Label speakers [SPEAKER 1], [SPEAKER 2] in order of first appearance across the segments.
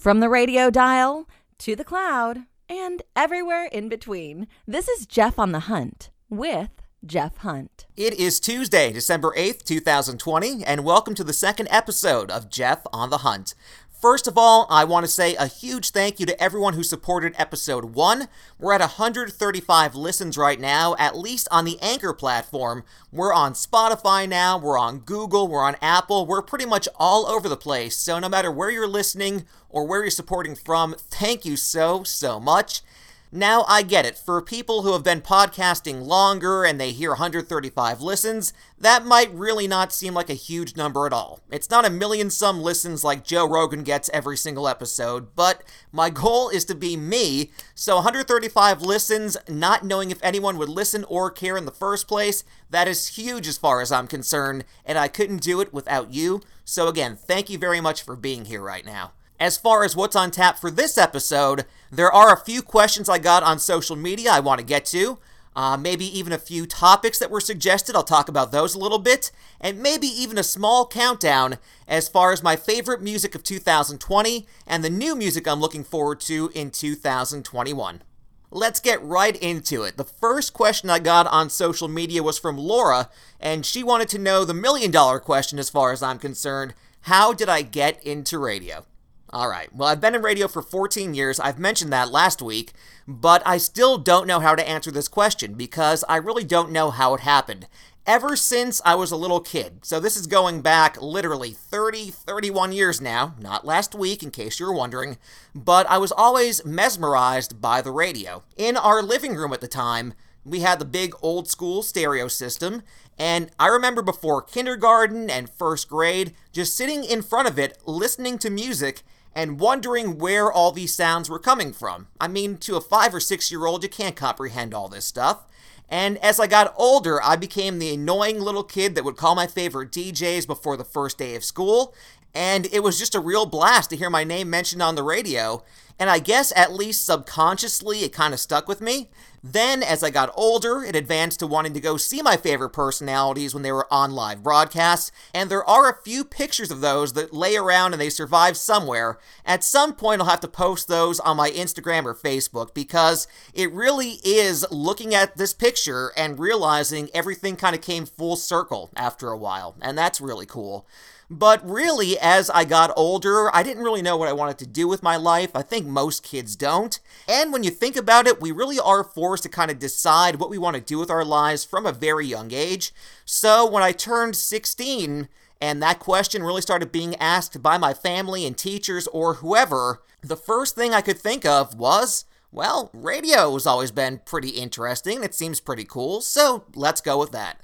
[SPEAKER 1] From the radio dial to the cloud and everywhere in between, this is Jeff on the Hunt with Jeff Hunt.
[SPEAKER 2] It is Tuesday, December 8th, 2020, and welcome to the second episode of Jeff on the Hunt. First of all, I want to say a huge thank you to everyone who supported episode 1. We're at 135 listens right now, at least on the Anchor platform. We're on Spotify now, we're on Google, we're on Apple, we're pretty much all over the place. So no matter where you're listening or where you're supporting from, thank you so, so much. Now, I get it. For people who have been podcasting longer and they hear 135 listens, that might really not seem like a huge number at all. It's not a million some listens like Joe Rogan gets every single episode, but my goal is to be me, so 135 listens, not knowing if anyone would listen or care in the first place, that is huge as far as I'm concerned, and I couldn't do it without you. So, again, thank you very much for being here right now. As far as what's on tap for this episode, there are a few questions I got on social media I want to get to. Uh, maybe even a few topics that were suggested. I'll talk about those a little bit. And maybe even a small countdown as far as my favorite music of 2020 and the new music I'm looking forward to in 2021. Let's get right into it. The first question I got on social media was from Laura, and she wanted to know the million dollar question as far as I'm concerned How did I get into radio? All right. Well, I've been in radio for 14 years. I've mentioned that last week, but I still don't know how to answer this question because I really don't know how it happened. Ever since I was a little kid. So this is going back literally 30, 31 years now, not last week in case you were wondering, but I was always mesmerized by the radio. In our living room at the time, we had the big old school stereo system, and I remember before kindergarten and first grade, just sitting in front of it, listening to music and wondering where all these sounds were coming from. I mean, to a five or six year old, you can't comprehend all this stuff. And as I got older, I became the annoying little kid that would call my favorite DJs before the first day of school. And it was just a real blast to hear my name mentioned on the radio. And I guess at least subconsciously it kind of stuck with me. Then, as I got older, it advanced to wanting to go see my favorite personalities when they were on live broadcasts, and there are a few pictures of those that lay around and they survive somewhere. At some point, I'll have to post those on my Instagram or Facebook because it really is looking at this picture and realizing everything kind of came full circle after a while, and that's really cool. But really, as I got older, I didn't really know what I wanted to do with my life. I think most kids don't. And when you think about it, we really are forced to kind of decide what we want to do with our lives from a very young age. So when I turned 16, and that question really started being asked by my family and teachers or whoever, the first thing I could think of was, well, radio has always been pretty interesting. It seems pretty cool, so let's go with that.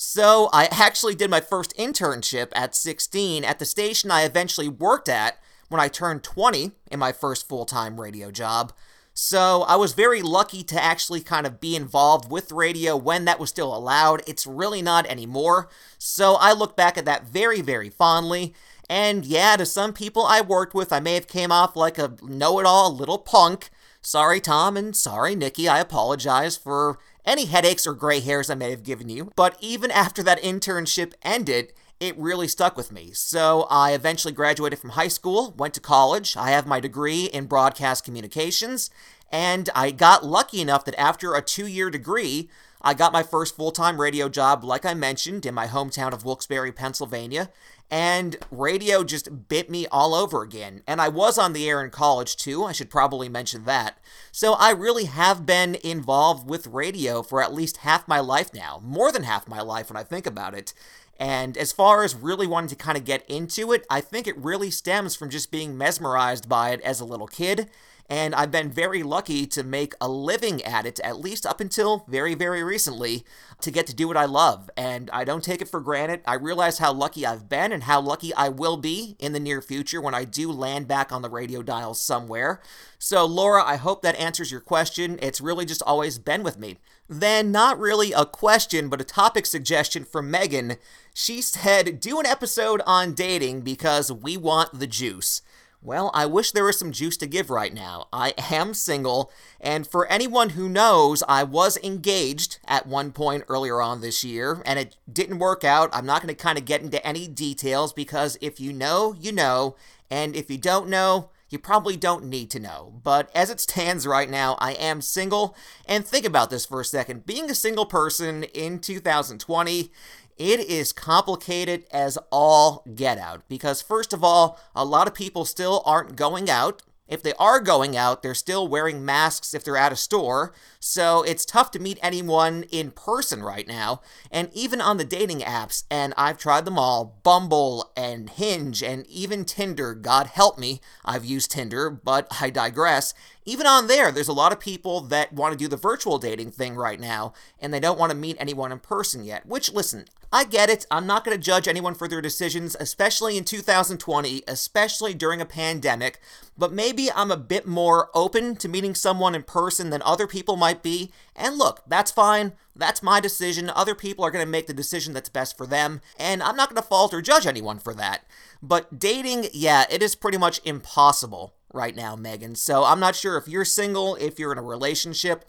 [SPEAKER 2] So I actually did my first internship at 16 at the station I eventually worked at when I turned 20 in my first full time radio job. So I was very lucky to actually kind of be involved with radio when that was still allowed. It's really not anymore. So I look back at that very, very fondly. And yeah, to some people I worked with, I may have came off like a know-it-all little punk. Sorry, Tom, and sorry, Nikki. I apologize for any headaches or gray hairs I may have given you. But even after that internship ended, it really stuck with me. So I eventually graduated from high school, went to college. I have my degree in broadcast communications, and I got lucky enough that after a two year degree, I got my first full time radio job, like I mentioned, in my hometown of Wilkes-Barre, Pennsylvania and radio just bit me all over again. And I was on the air in college too, I should probably mention that. So I really have been involved with radio for at least half my life now, more than half my life when I think about it. And as far as really wanting to kind of get into it, I think it really stems from just being mesmerized by it as a little kid and I've been very lucky to make a living at it, at least up until very, very recently, to get to do what I love. And I don't take it for granted. I realize how lucky I've been and how lucky I will be in the near future when I do land back on the radio dial somewhere. So, Laura, I hope that answers your question. It's really just always been with me. Then, not really a question, but a topic suggestion from Megan. She said, Do an episode on dating because we want the juice. Well, I wish there was some juice to give right now. I am single, and for anyone who knows, I was engaged at one point earlier on this year, and it didn't work out. I'm not going to kind of get into any details because if you know, you know, and if you don't know, you probably don't need to know. But as it stands right now, I am single. And think about this for a second. Being a single person in 2020, it is complicated as all get out. Because, first of all, a lot of people still aren't going out. If they are going out, they're still wearing masks if they're at a store, so it's tough to meet anyone in person right now. And even on the dating apps, and I've tried them all Bumble and Hinge and even Tinder, God help me, I've used Tinder, but I digress. Even on there, there's a lot of people that want to do the virtual dating thing right now, and they don't want to meet anyone in person yet. Which, listen, I get it. I'm not going to judge anyone for their decisions, especially in 2020, especially during a pandemic. But maybe I'm a bit more open to meeting someone in person than other people might be. And look, that's fine. That's my decision. Other people are going to make the decision that's best for them. And I'm not going to fault or judge anyone for that. But dating, yeah, it is pretty much impossible right now, Megan. So I'm not sure if you're single, if you're in a relationship.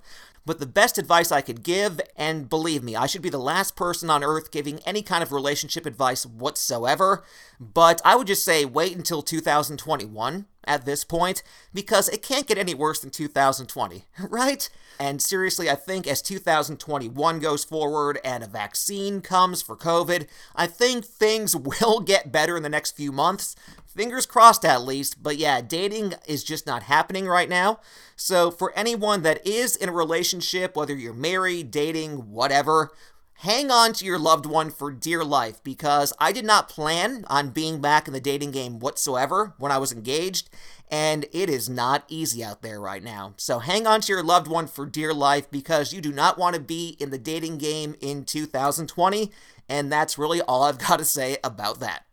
[SPEAKER 2] But the best advice I could give, and believe me, I should be the last person on earth giving any kind of relationship advice whatsoever, but I would just say wait until 2021 at this point, because it can't get any worse than 2020, right? And seriously, I think as 2021 goes forward and a vaccine comes for COVID, I think things will get better in the next few months. Fingers crossed at least, but yeah, dating is just not happening right now. So, for anyone that is in a relationship, whether you're married, dating, whatever, hang on to your loved one for dear life because I did not plan on being back in the dating game whatsoever when I was engaged, and it is not easy out there right now. So hang on to your loved one for dear life because you do not want to be in the dating game in 2020, and that's really all I've got to say about that.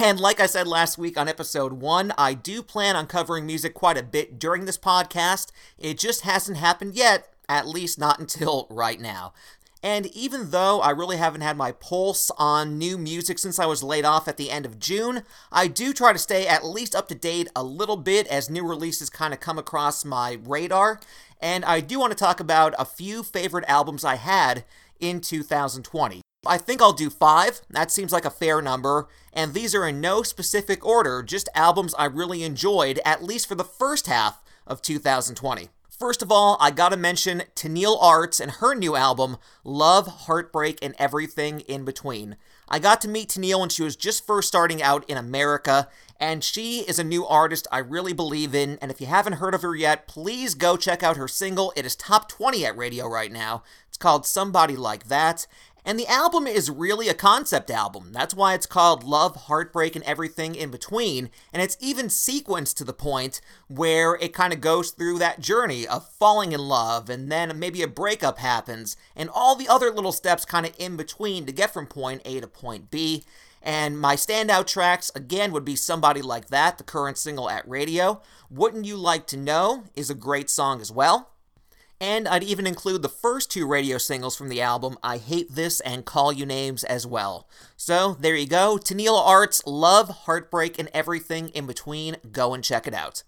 [SPEAKER 2] And like I said last week on episode one, I do plan on covering music quite a bit during this podcast. It just hasn't happened yet, at least not until right now. And even though I really haven't had my pulse on new music since I was laid off at the end of June, I do try to stay at least up to date a little bit as new releases kind of come across my radar. And I do want to talk about a few favorite albums I had in 2020. I think I'll do five. That seems like a fair number. And these are in no specific order, just albums I really enjoyed, at least for the first half of 2020. First of all, I gotta mention Tenille Arts and her new album, Love, Heartbreak, and Everything in Between. I got to meet Tenille when she was just first starting out in America, and she is a new artist I really believe in. And if you haven't heard of her yet, please go check out her single. It is top 20 at radio right now. It's called Somebody Like That, and the album is really a concept album. That's why it's called Love, Heartbreak, and Everything in Between. And it's even sequenced to the point where it kind of goes through that journey of falling in love, and then maybe a breakup happens, and all the other little steps kind of in between to get from point A to point B. And my standout tracks, again, would be Somebody Like That, the current single at radio. Wouldn't You Like to Know is a great song as well. And I'd even include the first two radio singles from the album, I Hate This and Call You Names, as well. So there you go. Tenille Arts, Love, Heartbreak, and Everything in Between. Go and check it out.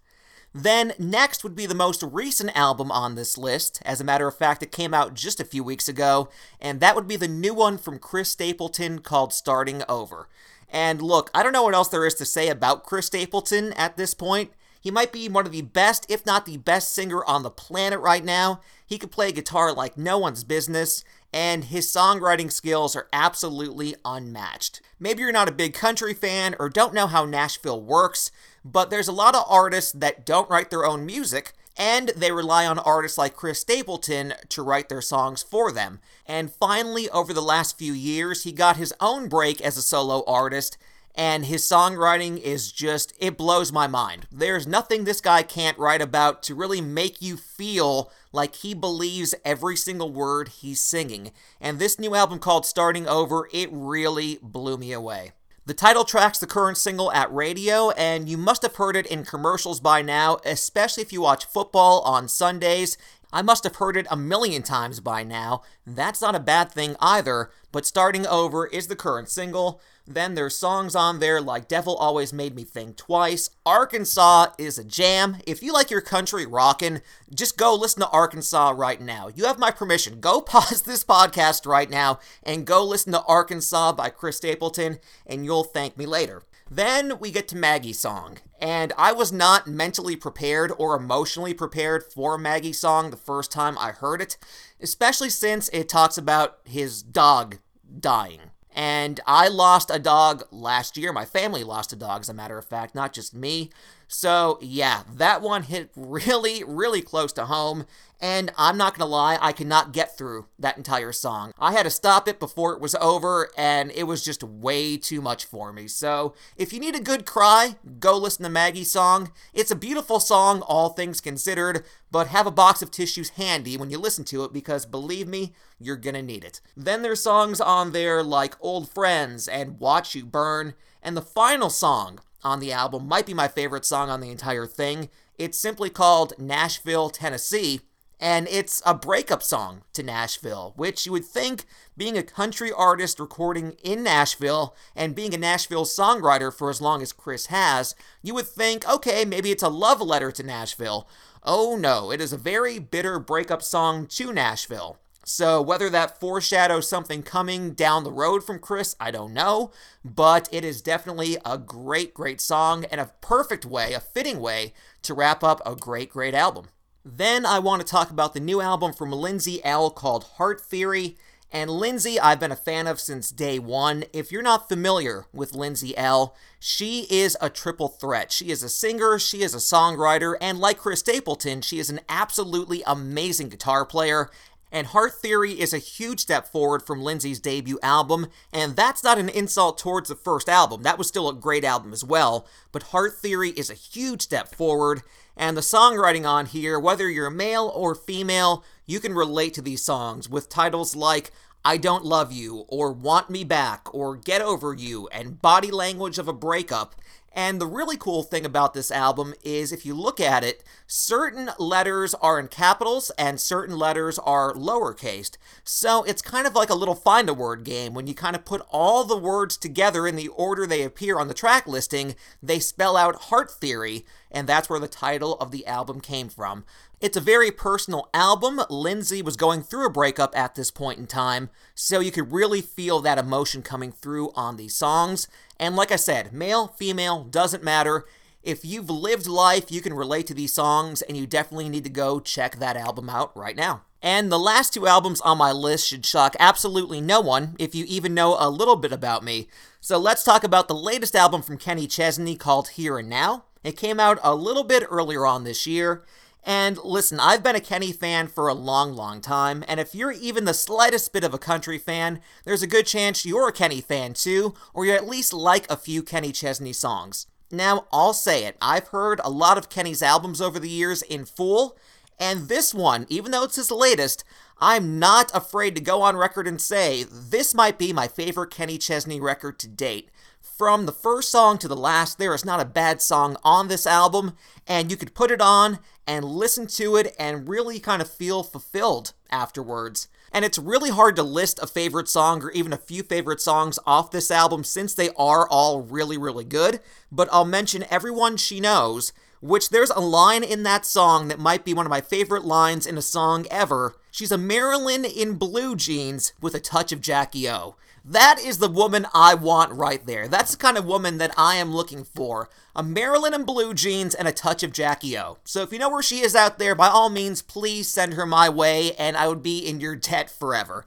[SPEAKER 2] Then, next would be the most recent album on this list. As a matter of fact, it came out just a few weeks ago, and that would be the new one from Chris Stapleton called Starting Over. And look, I don't know what else there is to say about Chris Stapleton at this point. He might be one of the best, if not the best singer on the planet right now. He could play guitar like no one's business, and his songwriting skills are absolutely unmatched. Maybe you're not a big country fan or don't know how Nashville works, but there's a lot of artists that don't write their own music, and they rely on artists like Chris Stapleton to write their songs for them. And finally, over the last few years, he got his own break as a solo artist and his songwriting is just, it blows my mind. There's nothing this guy can't write about to really make you feel like he believes every single word he's singing. And this new album called Starting Over, it really blew me away. The title track's the current single at radio, and you must have heard it in commercials by now, especially if you watch football on Sundays. I must have heard it a million times by now. That's not a bad thing either, but Starting Over is the current single. Then there's songs on there like Devil Always Made Me Think Twice. Arkansas is a jam. If you like your country rockin', just go listen to Arkansas right now. You have my permission. Go pause this podcast right now and go listen to Arkansas by Chris Stapleton, and you'll thank me later. Then we get to Maggie's song, and I was not mentally prepared or emotionally prepared for Maggie's song the first time I heard it, especially since it talks about his dog dying. And I lost a dog last year. My family lost a dog, as a matter of fact, not just me. So, yeah, that one hit really, really close to home. And I'm not gonna lie, I could not get through that entire song. I had to stop it before it was over, and it was just way too much for me. So, if you need a good cry, go listen to Maggie's song. It's a beautiful song, all things considered, but have a box of tissues handy when you listen to it because believe me, you're gonna need it. Then there's songs on there like Old Friends and Watch You Burn, and the final song on the album might be my favorite song on the entire thing. It's simply called Nashville, Tennessee, and it's a breakup song to Nashville, which you would think, being a country artist recording in Nashville and being a Nashville songwriter for as long as Chris has, you would think, okay, maybe it's a love letter to Nashville. Oh no, it is a very bitter breakup song to Nashville. So, whether that foreshadows something coming down the road from Chris, I don't know, but it is definitely a great, great song and a perfect way, a fitting way to wrap up a great, great album. Then I want to talk about the new album from Lindsay Ell called Heart Theory. And Lindsay, I've been a fan of since day one. If you're not familiar with Lindsay Ell, she is a triple threat. She is a singer, she is a songwriter, and like Chris Stapleton, she is an absolutely amazing guitar player and Heart Theory is a huge step forward from Lindsay's debut album, and that's not an insult towards the first album. That was still a great album as well, but Heart Theory is a huge step forward, and the songwriting on here, whether you're male or female, you can relate to these songs with titles like I Don't Love You, or Want Me Back, or Get Over You, and Body Language of a Breakup. And the really cool thing about this album is if you look at it, certain letters are in capitals and certain letters are lowercase. So it's kind of like a little find a word game. When you kind of put all the words together in the order they appear on the track listing, they spell out Heart Theory, and that's where the title of the album came from. It's a very personal album. Lindsay was going through a breakup at this point in time, so you could really feel that emotion coming through on these songs. And like I said, male, female, doesn't matter. If you've lived life, you can relate to these songs, and you definitely need to go check that album out right now. And the last two albums on my list should shock absolutely no one if you even know a little bit about me. So let's talk about the latest album from Kenny Chesney called Here and Now. It came out a little bit earlier on this year. And listen, I've been a Kenny fan for a long, long time, and if you're even the slightest bit of a country fan, there's a good chance you're a Kenny fan too, or you at least like a few Kenny Chesney songs. Now, I'll say it, I've heard a lot of Kenny's albums over the years in full, and this one, even though it's his latest, I'm not afraid to go on record and say this might be my favorite Kenny Chesney record to date. From the first song to the last, there is not a bad song on this album, and you could put it on and listen to it and really kind of feel fulfilled afterwards. And it's really hard to list a favorite song or even a few favorite songs off this album since they are all really, really good. But I'll mention Everyone She Knows, which there's a line in that song that might be one of my favorite lines in a song ever. She's a Marilyn in blue jeans with a touch of Jackie O. That is the woman I want right there. That's the kind of woman that I am looking for. A Marilyn in blue jeans and a touch of Jackie O. So if you know where she is out there, by all means, please send her my way, and I would be in your debt forever.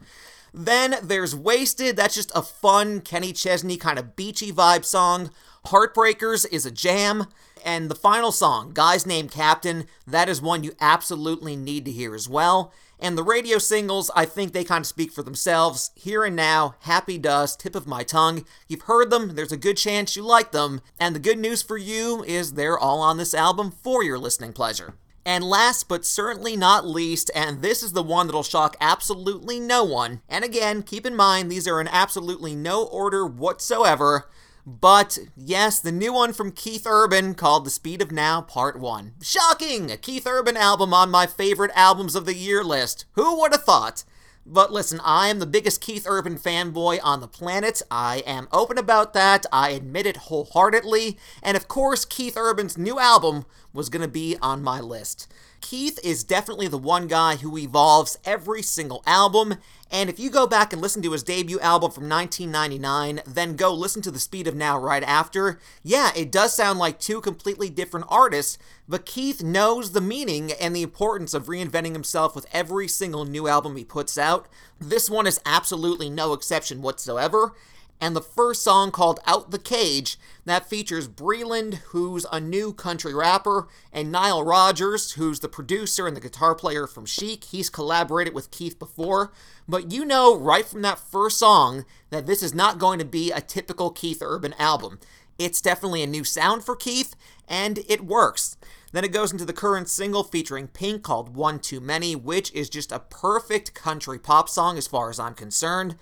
[SPEAKER 2] Then there's Wasted. That's just a fun Kenny Chesney kind of beachy vibe song. Heartbreakers is a jam. And the final song, Guys Named Captain, that is one you absolutely need to hear as well. And the radio singles, I think they kind of speak for themselves. Here and Now, Happy Does, Tip of My Tongue. You've heard them, there's a good chance you like them. And the good news for you is they're all on this album for your listening pleasure. And last but certainly not least, and this is the one that'll shock absolutely no one, and again, keep in mind these are in absolutely no order whatsoever. But yes, the new one from Keith Urban called The Speed of Now Part 1. Shocking! A Keith Urban album on my favorite albums of the year list. Who would have thought? But listen, I am the biggest Keith Urban fanboy on the planet. I am open about that. I admit it wholeheartedly. And of course, Keith Urban's new album was going to be on my list. Keith is definitely the one guy who evolves every single album, and if you go back and listen to his debut album from 1999, then go listen to The Speed of Now right after, yeah, it does sound like two completely different artists, but Keith knows the meaning and the importance of reinventing himself with every single new album he puts out. This one is absolutely no exception whatsoever, and the first song called Out the Cage that features Breland, who's a new country rapper, and Nile Rodgers, who's the producer and the guitar player from Chic. He's collaborated with Keith before, but you know right from that first song that this is not going to be a typical Keith Urban album. It's definitely a new sound for Keith, and it works. Then it goes into the current single featuring Pink called One Too Many, which is just a perfect country pop song as far as I'm concerned.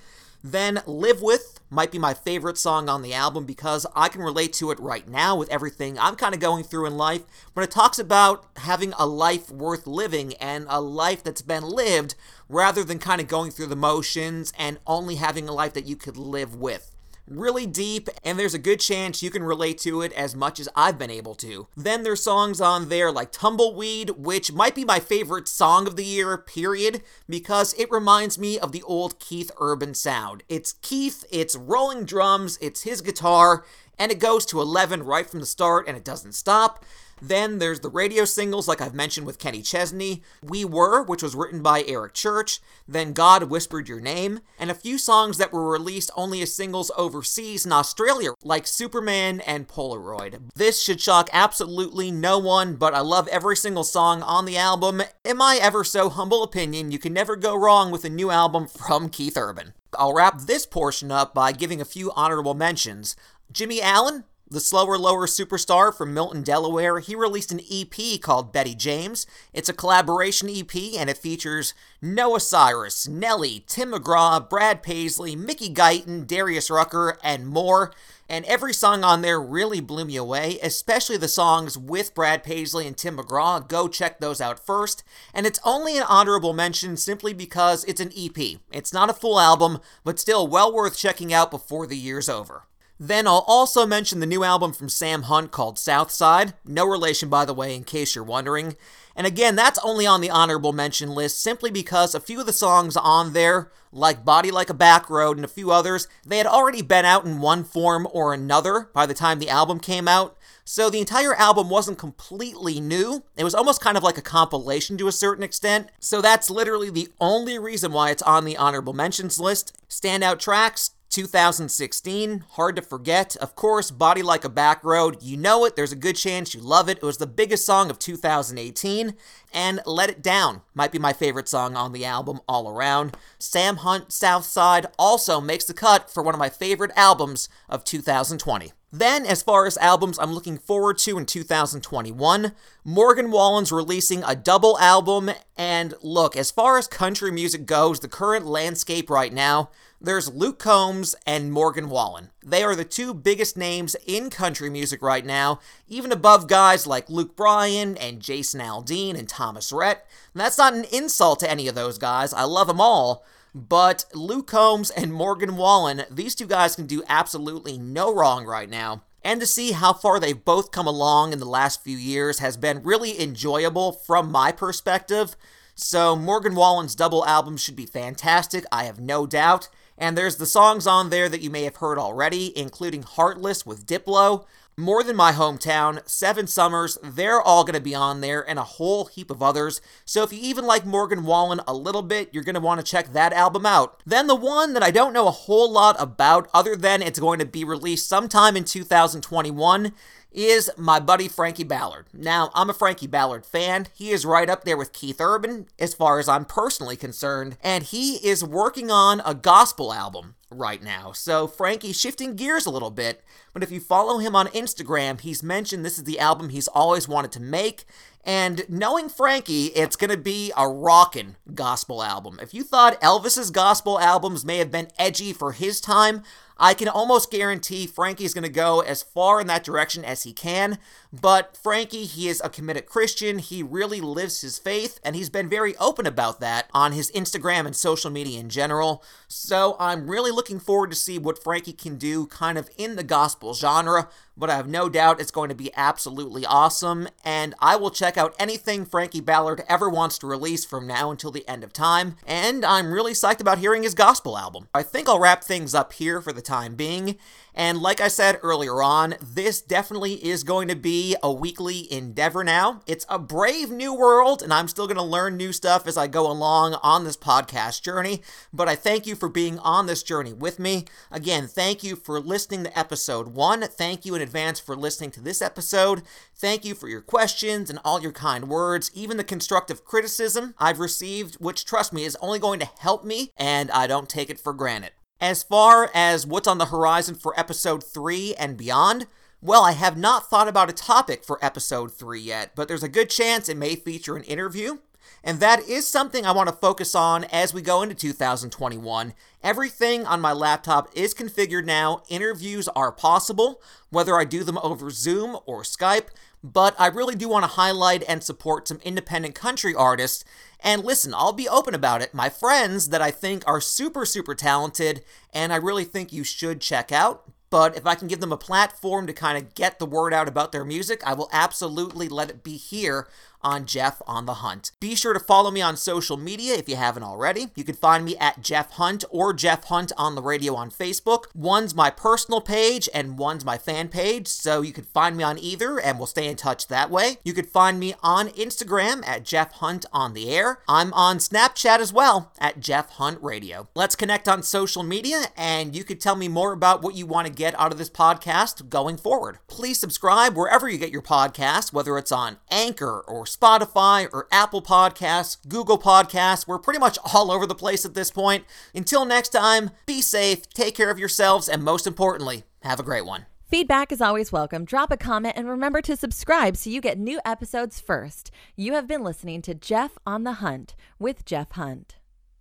[SPEAKER 2] Then Live With might be my favorite song on the album because I can relate to it right now with everything I'm kind of going through in life. When it talks about having a life worth living and a life that's been lived rather than kind of going through the motions and only having a life that you could live with really deep, and there's a good chance you can relate to it as much as I've been able to. Then there's songs on there like Tumbleweed, which might be my favorite song of the year, period, because it reminds me of the old Keith Urban sound. It's Keith, it's rolling drums, it's his guitar, and it goes to 11 right from the start and it doesn't stop. Then there's the radio singles, like I've mentioned with Kenny Chesney, We Were, which was written by Eric Church, then God Whispered Your Name, and a few songs that were released only as singles overseas in Australia, like Superman and Polaroid. This should shock absolutely no one, but I love every single song on the album. In my ever so humble opinion, you can never go wrong with a new album from Keith Urban. I'll wrap this portion up by giving a few honorable mentions. Jimmy Allen, the slower, lower superstar from Milton, Delaware, he released an EP called Bettie James. It's a collaboration EP and it features Noah Cyrus, Nelly, Tim McGraw, Brad Paisley, Mickey Guyton, Darius Rucker, and more. And every song on there really blew me away, especially the songs with Brad Paisley and Tim McGraw. Go check those out first. And it's only an honorable mention simply because it's an EP. It's not a full album, but still well worth checking out before the year's over. Then I'll also mention the new album from Sam Hunt called Southside. No relation, by the way, in case you're wondering. And again, that's only on the honorable mention list simply because a few of the songs on there, like Body Like a Back Road and a few others, they had already been out in one form or another by the time the album came out. So the entire album wasn't completely new. It was almost kind of like a compilation to a certain extent. So that's literally the only reason why it's on the honorable mentions list. Standout tracks 2016, hard to forget. Of course, Body Like a Back Road, you know it, there's a good chance you love it. It was the biggest song of 2018. And Let It Down might be my favorite song on the album all around. Sam Hunt Southside also makes the cut for one of my favorite albums of 2020. Then, as far as albums I'm looking forward to in 2021, Morgan Wallen's releasing a double album. And look, as far as country music goes, the current landscape right now, there's Luke Combs and Morgan Wallen. They are the two biggest names in country music right now, even above guys like Luke Bryan and Jason Aldean and Thomas Rhett. And that's not an insult to any of those guys, I love them all. But Luke Combs and Morgan Wallen, these two guys can do absolutely no wrong right now. And to see how far they've both come along in the last few years has been really enjoyable from my perspective. So, Morgan Wallen's double album should be fantastic, I have no doubt. And there's the songs on there that you may have heard already, including Heartless with Diplo, More Than My Hometown, Seven Summers, they're all going to be on there, and a whole heap of others. So if you even like Morgan Wallen a little bit, you're going to want to check that album out. Then the one that I don't know a whole lot about, other than it's going to be released sometime in 2021, is my buddy Frankie Ballard. Now, I'm a Frankie Ballard fan. He is right up there with Keith Urban as far as I'm personally concerned, and he is working on a gospel album right now. So, Frankie's shifting gears a little bit, but if you follow him on Instagram, he's mentioned this is the album he's always wanted to make. And knowing Frankie, it's going to be a rockin' gospel album. If you thought Elvis's gospel albums may have been edgy for his time, I can almost guarantee Frankie's going to go as far in that direction as he can. But Frankie, he is a committed Christian. He really lives his faith, and he's been very open about that on his Instagram and social media in general. So I'm really looking forward to see what Frankie can do kind of in the gospel genre. But I have no doubt it's going to be absolutely awesome, and I will check out anything Frankie Ballard ever wants to release from now until the end of time, and I'm really psyched about hearing his gospel album. I think I'll wrap things up here for the time being, and like I said earlier on, this definitely is going to be a weekly endeavor now. It's a brave new world, and I'm still going to learn new stuff as I go along on this podcast journey, but I thank you for being on this journey with me. Again, thank you for listening to episode one. Thank you in advance for listening to this episode. Thank you for your questions and all your kind words, even the constructive criticism I've received, which, trust me, is only going to help me, and I don't take it for granted. As far as what's on the horizon for episode 3 and beyond, well, I have not thought about a topic for episode 3 yet, but there's a good chance it may feature an interview. And that is something I want to focus on as we go into 2021. Everything on my laptop is configured now. Interviews are possible, whether I do them over Zoom or Skype. But I really do want to highlight and support some independent country artists. And listen, I'll be open about it. My friends that I think are super, super talented, and I really think you should check out but if I can give them a platform to kind of get the word out about their music, I will absolutely let it be here on Jeff on the Hunt. Be sure to follow me on social media if you haven't already. You can find me at Jeff Hunt or Jeff Hunt on the radio on Facebook. One's my personal page and one's my fan page, so you can find me on either and we'll stay in touch that way. You can find me on Instagram at Jeff Hunt on the air. I'm on Snapchat as well at Jeff Hunt Radio. Let's connect on social media and you could tell me more about what you want to get out of this podcast going forward. Please subscribe wherever you get your podcast, whether it's on Anchor or Spotify or Apple Podcasts, Google Podcasts. We're pretty much all over the place at this point. Until next time, be safe, take care of yourselves, and most importantly, have a great one.
[SPEAKER 1] Feedback is always welcome. Drop a comment and remember to subscribe so you get new episodes first. You have been listening to Jeff on the Hunt with Jeff Hunt.